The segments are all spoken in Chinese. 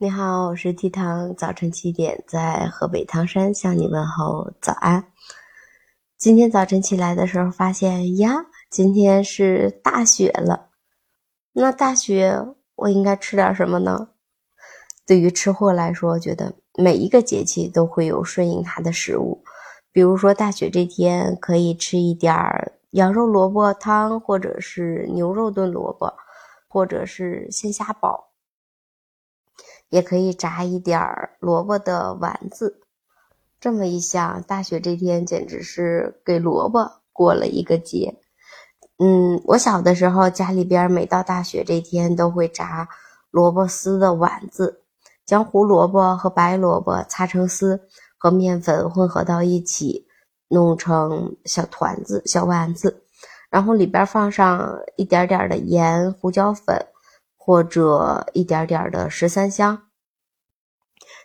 你好，我是 T 糖，早晨七点在河北唐山向你问候早安。今天早晨起来的时候，发现呀，今天是大雪了。那大雪，我应该吃点什么呢？对于吃货来说，觉得每一个节气都会有顺应它的食物。比如说大雪这天，可以吃一点羊肉萝卜汤，或者是牛肉炖萝卜，或者是鲜虾煲，也可以炸一点儿萝卜的丸子。这么一想，大雪这天简直是给萝卜过了一个节。嗯，我小的时候家里边每到大雪这天都会炸萝卜丝的丸子，将胡萝卜和白萝卜擦成丝，和面粉混合到一起。弄成小团子、小丸子，然后里边放上一点点的盐、胡椒粉，或者一点点的十三香，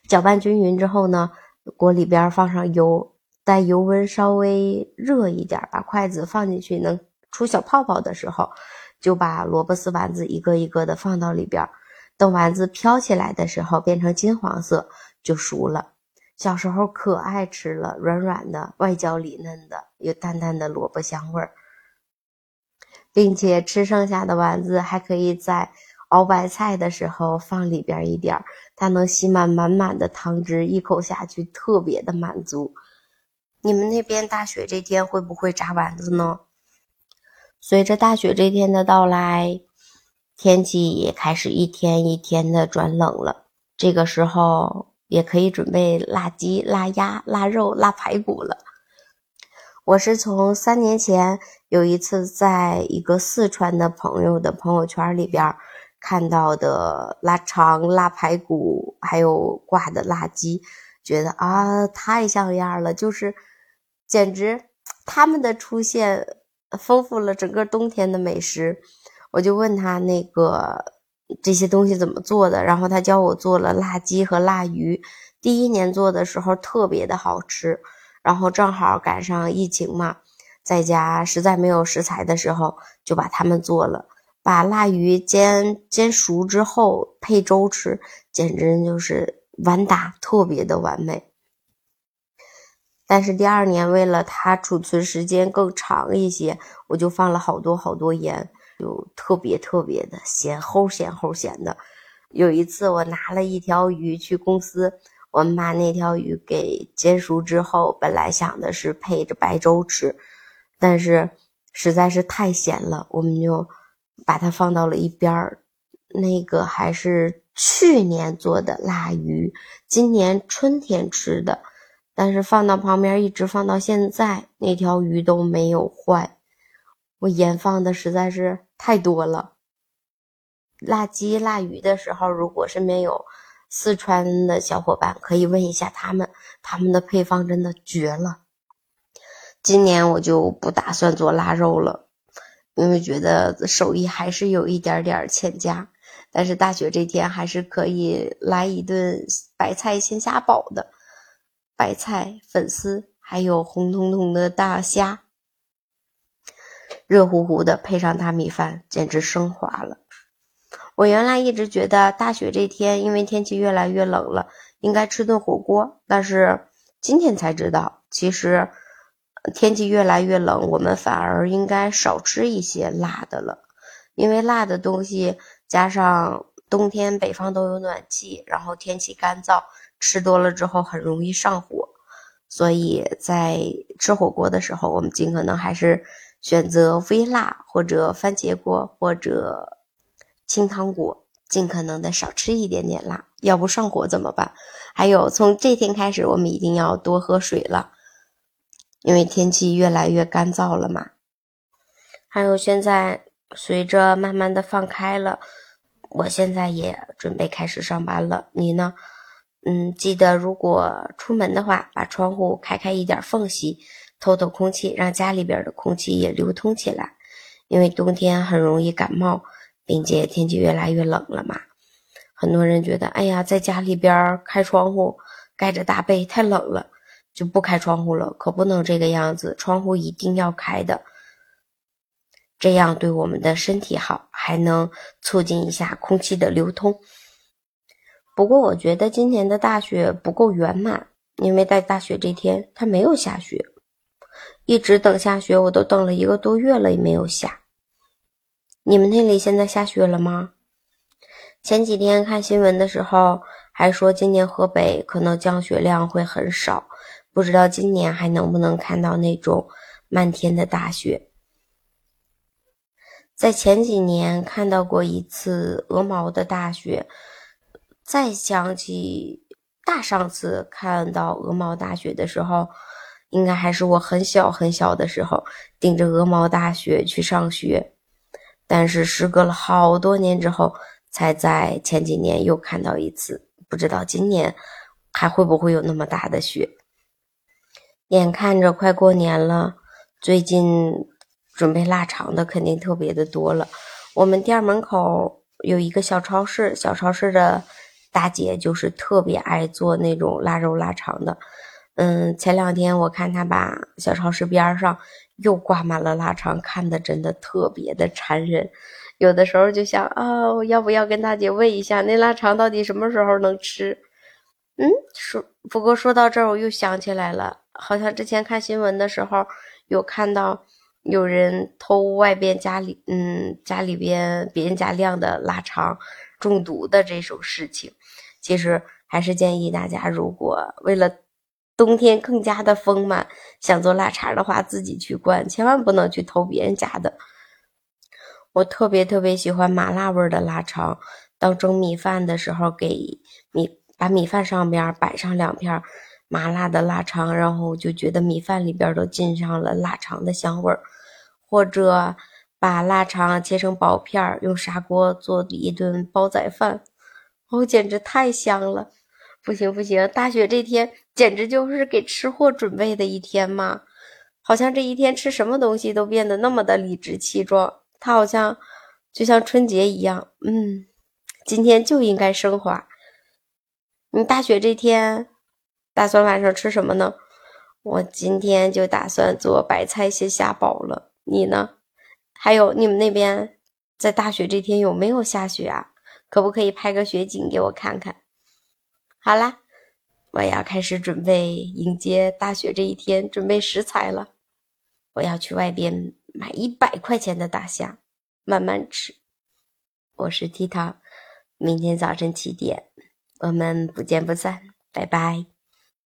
搅拌均匀之后呢，锅里边放上油，待油温稍微热一点，把筷子放进去能出小泡泡的时候，就把萝卜丝丸子一个一个的放到里边，等丸子飘起来的时候，变成金黄色，就熟了。小时候可爱吃了，软软的，外焦里嫩的，有淡淡的萝卜香味儿，并且吃剩下的丸子还可以在熬白菜的时候放里边一点儿，它能吸满满满的汤汁，一口下去特别的满足。你们那边大雪这天会不会炸丸子呢？随着大雪这天的到来，天气也开始一天一天的转冷了，这个时候。也可以准备腊鸡、腊鸭、腊肉、腊排骨了。我是从三年前有一次在一个四川的朋友的朋友圈里边看到的腊肠、腊排骨，还有挂的腊鸡，觉得啊太像样了，就是简直他们的出现丰富了整个冬天的美食。我就问他那个。这些东西怎么做的？然后他教我做了腊鸡和腊鱼。第一年做的时候特别的好吃，然后正好赶上疫情嘛，在家实在没有食材的时候，就把它们做了。把腊鱼煎煎熟之后配粥吃，简直就是完搭，特别的完美。但是第二年为了它储存时间更长一些，我就放了好多好多盐。就特别特别的咸齁咸齁咸的。有一次我拿了一条鱼去公司，我们把那条鱼给煎熟之后，本来想的是配着白粥吃，但是实在是太咸了，我们就把它放到了一边儿。那个还是去年做的腊鱼，今年春天吃的，但是放到旁边一直放到现在，那条鱼都没有坏。我盐放的实在是太多了。腊鸡、腊鱼的时候，如果身边有四川的小伙伴，可以问一下他们，他们的配方真的绝了。今年我就不打算做腊肉了，因为觉得手艺还是有一点点欠佳。但是大雪这天还是可以来一顿白菜鲜虾煲的，白菜、粉丝还有红彤彤的大虾。热乎乎的，配上大米饭，简直升华了。我原来一直觉得大雪这天，因为天气越来越冷了，应该吃顿火锅。但是今天才知道，其实天气越来越冷，我们反而应该少吃一些辣的了。因为辣的东西，加上冬天北方都有暖气，然后天气干燥，吃多了之后很容易上火。所以在吃火锅的时候，我们尽可能还是。选择微辣或者番茄锅或者清汤锅，尽可能的少吃一点点辣，要不上火怎么办？还有从这天开始，我们一定要多喝水了，因为天气越来越干燥了嘛。还有现在随着慢慢的放开了，我现在也准备开始上班了，你呢？嗯，记得如果出门的话，把窗户开开一点缝隙。透透空气，让家里边的空气也流通起来。因为冬天很容易感冒，并且天气越来越冷了嘛。很多人觉得，哎呀，在家里边开窗户，盖着大被太冷了，就不开窗户了。可不能这个样子，窗户一定要开的，这样对我们的身体好，还能促进一下空气的流通。不过我觉得今年的大雪不够圆满，因为在大雪这天它没有下雪，一直等下雪，我都等了一个多月了也没有下。你们那里现在下雪了吗？前几天看新闻的时候还说今年河北可能降雪量会很少，不知道今年还能不能看到那种漫天的大雪。在前几年看到过一次鹅毛的大雪。再想起大上次看到鹅毛大雪的时候，应该还是我很小很小的时候，顶着鹅毛大雪去上学。但是时隔了好多年之后，才在前几年又看到一次。不知道今年还会不会有那么大的雪？眼看着快过年了，最近准备腊肠的肯定特别的多了。我们店门口有一个小超市，小超市的。大姐就是特别爱做那种腊肉腊肠的，嗯，前两天我看她把小超市边上又挂满了腊肠，看的真的特别的馋人。有的时候就想啊，我要不要跟大姐问一下，那腊肠到底什么时候能吃？嗯，说不过说到这儿，我又想起来了，好像之前看新闻的时候有看到有人偷外边家里，嗯，家里边别人家晾的腊肠。中毒的这种事情，其实还是建议大家，如果为了冬天更加的丰满，想做腊肠的话，自己去灌，千万不能去偷别人家的。我特别特别喜欢麻辣味的腊肠，当蒸米饭的时候，给米把米饭上边摆上两片麻辣的腊肠，然后就觉得米饭里边都浸上了腊肠的香味儿，或者。把腊肠切成薄片儿，用砂锅做一顿煲仔饭，哦，简直太香了！不行不行，大雪这天简直就是给吃货准备的一天嘛！好像这一天吃什么东西都变得那么的理直气壮，它好像就像春节一样，嗯，今天就应该升华。你大雪这天打算晚上吃什么呢？我今天就打算做白菜蟹虾煲了，你呢？还有你们那边在大雪这天有没有下雪啊？可不可以拍个雪景给我看看？好啦，我要开始准备迎接大雪这一天，准备食材了。我要去外边买一百块钱的大虾，慢慢吃。我是 T 糖，明天早晨七点，我们不见不散，拜拜。